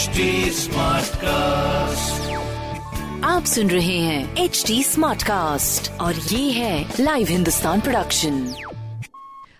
HD cast आप सुन रहे हैं एच डी स्मार्ट कास्ट और ये है लाइव हिंदुस्तान प्रोडक्शन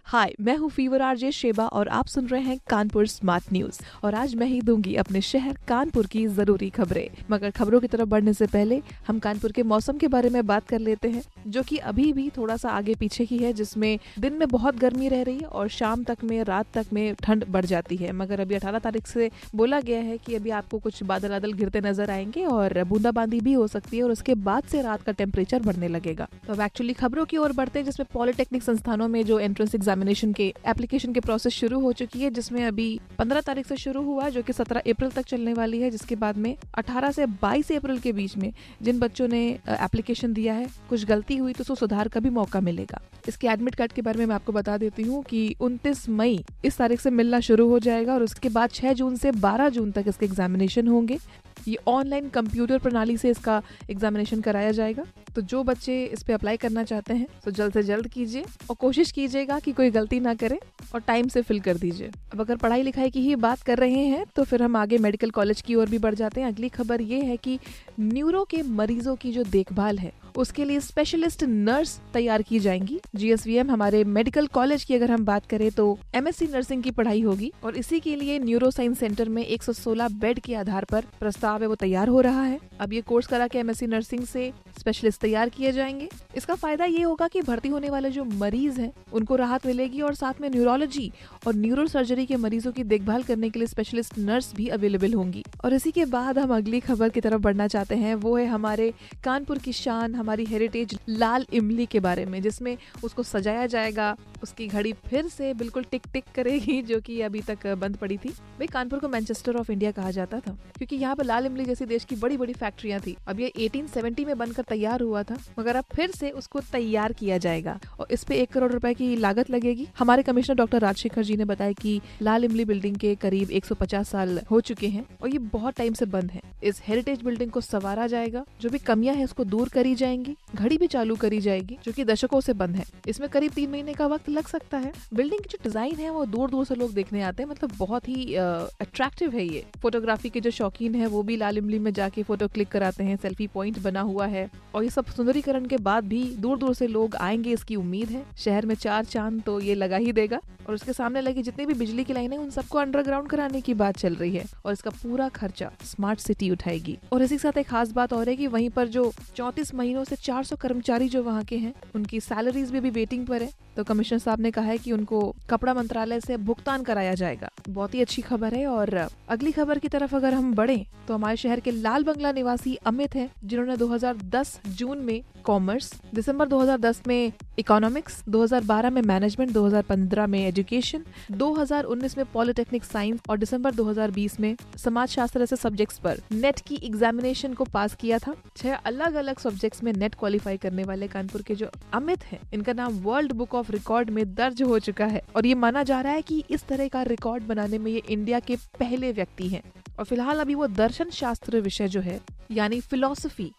हाय मैं हूँ फीवर आरजे शेबा और आप सुन रहे हैं कानपुर स्मार्ट न्यूज़ और आज मैं ही दूँगी अपने शहर कानपुर की ज़रूरी खबरें। मगर खबरों की तरफ़ बढ़ने से पहले हम कानपुर के मौसम के बारे में बात कर लेते हैं। जो कि अभी भी थोड़ा सा आगे पीछे ही है, जिसमें दिन में बहुत गर्मी रह रही है और शाम तक में, रात तक में ठंड बढ़ जाती है। मगर अभी अठारह तारीख से बोला गया है कि अभी आपको कुछ बादल बादल गिरते नज़र आएँगे और बूंदाबांदी भी हो सकती है और उसके बाद से रात का टेम्परेचर बढ़ने लगेगा। तो अब एक्चुअली खबरों की ओर बढ़ते हैं, जिसमें पॉलिटेक्निक संस्थानों में जो एंट्रेंस एग्जामिनेशन के एप्लीकेशन के प्रोसेस शुरू हो चुकी है, जिसमें अभी 15 तारीख से शुरू हुआ, जो कि 17 अप्रैल तक चलने वाली है, जिसके बाद में 18 से 22 अप्रैल के बीच में जिन बच्चों ने एप्लीकेशन दिया है, कुछ गलती हुई तो उसको सुधार का भी मौका मिलेगा। इसके एडमिट कार्ड के बारे में मैं आपको बता देती हूँ कि 29 मई इस तारीख से मिलना शुरू हो जाएगा और उसके बाद 6 जून से 12 जून तक इसके एग्जामिनेशन होंगे। ये ऑनलाइन कंप्यूटर प्रणाली से इसका एग्जामिनेशन कराया जाएगा। तो जो बच्चे इस पे अप्लाई करना चाहते हैं तो जल्द से जल्द कीजिए और कोशिश कीजिएगा कि कोई गलती ना करे और टाइम से फिल कर दीजिए। अब अगर पढ़ाई लिखाई की ही बात कर रहे हैं तो फिर हम आगे मेडिकल कॉलेज की ओर भी बढ़ जाते हैं। अगली खबर ये है कि न्यूरो के मरीजों की जो देखभाल है उसके लिए स्पेशलिस्ट नर्स तैयार की जाएँगी। जीएसवीएम हमारे मेडिकल कॉलेज की अगर हम बात करें तो एमएससी नर्सिंग की पढ़ाई होगी और इसी के लिए न्यूरो साइंस सेंटर में 116 बेड के आधार पर प्रस्ताव है, वो तैयार हो रहा है। अब ये कोर्स करा के एमएससी नर्सिंग से स्पेशलिस्ट तैयार किए जाएँगे। इसका फ़ायदा ये होगा कि भर्ती होने वाले जो मरीज़ हैं, उनको राहत मिलेगी और साथ में न्यूरोलॉजी और न्यूरो सर्जरी के मरीजों की देखभाल करने के लिए स्पेशलिस्ट नर्स भी अवेलेबल होंगी। और इसी के बाद हम अगली खबर की तरफ़ बढ़ना चाहते हैं, वो है हमारे कानपुर की शान, हमारी हेरिटेज लाल इमली के बारे में, जिसमें उसको सजाया जाएगा, उसकी घड़ी फिर से बिल्कुल टिक टिक करेगी, जो कि अभी तक बंद पड़ी थी। भाई, कानपुर को मैनचेस्टर ऑफ़ इंडिया कहा जाता था, क्योंकि यहाँ पर लाल इमली जैसी देश की बड़ी बड़ी फैक्ट्रियाँ थी। अब ये 1870 में बनकर तैयार हुआ था, मगर अब फिर से उसको तैयार किया जाएगा, और इस पे एक करोड़ रुपए की लागत लगेगी। हमारे कमिश्नर डॉक्टर राजशेखर जी ने बताया की लाल इमली बिल्डिंग के करीब 150 साल हो चुके हैं, और ये बहुत टाइम से बंद है। इस हेरिटेज बिल्डिंग को सवारा जाएगा, जो भी कमियाँ है उसको दूर करी जाएँगी, घड़ी भी चालू करी जाएगी, जो की दशकों से बंद है। इसमें करीब तीन महीने का वक्त लग सकता है। बिल्डिंग की जो डिज़ाइन है, वो दूर दूर से लोग देखने आते हैं। मतलब बहुत ही अट्रैक्टिव है ये। फोटोग्राफी के जो शौकीन है, वो भी लाल इमली में जाके फ़ोटो क्लिक कराते हैं सेल्फी पॉइंट बना हुआ है। और ये सब सुंदरीकरण के बाद भी दूर दूर से लोग आएँगे, इसकी उम्मीद है। शहर में चार चाँद तो ये लगा ही देगा। और उसके सामने लगी जितनी भी बिजली की लाइन है उन सबको अंडरग्राउंड कराने की बात चल रही है। और इसका पूरा खर्चा स्मार्ट सिटी उठाएगी। और इसी के साथ एक खास बात और है कि वहीं पर जो चौतीस महीनों से 400 कर्मचारी जो वहाँ के हैं उनकी सैलरीज भी, भी वेटिंग पर है। तो कमिश्नर साहब ने कहा है कि उनको कपड़ा मंत्रालय से भुगतान कराया जाएगा। बहुत ही अच्छी खबर है और अगली खबर की तरफ़ अगर हम बढ़े तो हमारे शहर के लाल बंगला निवासी अमित है जिन्होंने 2010 जून में कॉमर्स दिसंबर 2010 में इकोनॉमिक्स 2012 में मैनेजमेंट 2015 में एजुकेशन 2019 में पॉलिटेक्निक साइंस और दिसंबर 2020 में समाज शास्त्र ऐसे सब्जेक्ट्स पर। नेट की एग्जामिनेशन को पास किया था। छह अलग अलग सब्जेक्ट्स में नेट क्वालिफाई करने वाले कानपुर के जो अमित हैं, इनका नाम वर्ल्ड बुक ऑफ़ रिकॉर्ड में दर्ज हो चुका है। और ये माना जा रहा है कि इस तरह का रिकॉर्ड बनाने में ये इंडिया के पहले व्यक्ति हैं। और फ़िलहाल अभी वो दर्शन शास्त्र विषय जो है, यानी फिलोसफी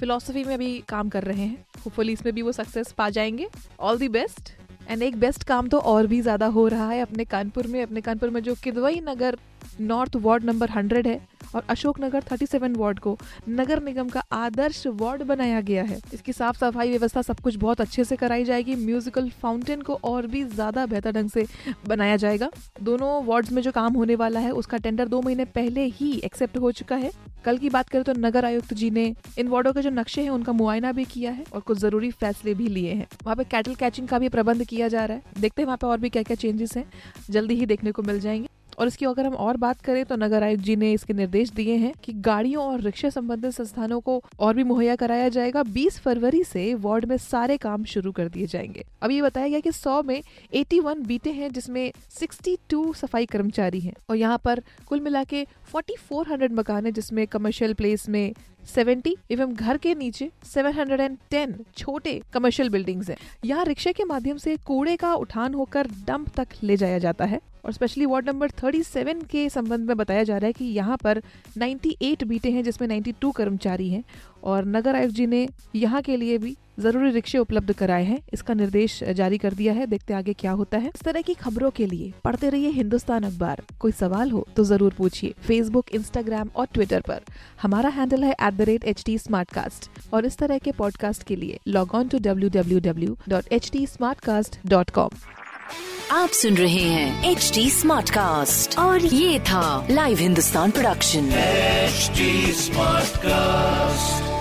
फिलोसफी में अभी काम कर रहे हैं। होपफुली इसमें भी वो सक्सेस पा जाएँगे। ऑल दी बेस्ट एंड एक बेस्ट काम तो और भी ज़्यादा हो रहा है अपने कानपुर में, अपने कानपुर में जो Kidwai Nagar north ward number hundred है और अशोक नगर 37 वार्ड को नगर निगम का आदर्श वार्ड बनाया गया है। इसकी साफ़ सफ़ाई व्यवस्था सब कुछ बहुत अच्छे से कराई जाएगी। म्यूजिकल फाउंटेन को और भी ज़्यादा बेहतर ढंग से बनाया जाएगा। दोनों वार्ड्स में जो काम होने वाला है, उसका टेंडर दो महीने पहले ही एक्सेप्ट हो चुका है। कल की बात करें तो नगर आयुक्त जी ने इन वार्डो के जो नक्शे हैं, उनका मुआयना भी किया है और कुछ ज़रूरी फैसले भी लिए हैं। वहाँ पे कैटल कैचिंग का भी प्रबंध किया जा रहा है। देखते हैं वहाँ पे और भी क्या क्या चेंजेस हैं। जल्दी ही देखने को मिल जाएँगे। और इसकी अगर हम और बात करें तो नगर आयुक्त जी ने इसके निर्देश दिए हैं कि गाड़ियों और रिक्शा संबंधित संस्थानों को और भी मुहैया कराया जाएगा। 20 फरवरी से वार्ड में सारे काम शुरू कर दिए जाएँगे। अब ये बताया गया कि 100 में 81 बीते हैं, जिसमें 62 सफ़ाई कर्मचारी हैं। और यहाँ पर कुल मिला के 4400 मकान है, जिसमें कमर्शियल प्लेस में 70 एवं घर के नीचे 710 छोटे कमर्शियल बिल्डिंग्स हैं। यहाँ रिक्शे के माध्यम से कूड़े का उठान होकर डंप तक ले जाया जाता है और स्पेशली वार्ड नंबर 37 के संबंध में बताया जा रहा है कि यहाँ पर 98 बीटे हैं, जिसमें 92 कर्मचारी हैं और नगर आयुक्त जी ने यहाँ के लिए भी ज़रूरी रिक्शे उपलब्ध कराए हैं। इसका निर्देश जारी कर दिया है। देखते आगे क्या होता है। इस तरह की खबरों के लिए पढ़ते रहिए हिंदुस्तान अखबार। कोई सवाल हो तो ज़रूर पूछिए फेसबुक इंस्टाग्राम और ट्विटर पर। हमारा हैंडल है at the rate H T और इस तरह के पॉडकास्ट के लिए log on to W W W dot H T dot com आप सुन रहे हैं एच टी स्मार्ट कास्ट और ये था live Hindustan production HD Smartcast.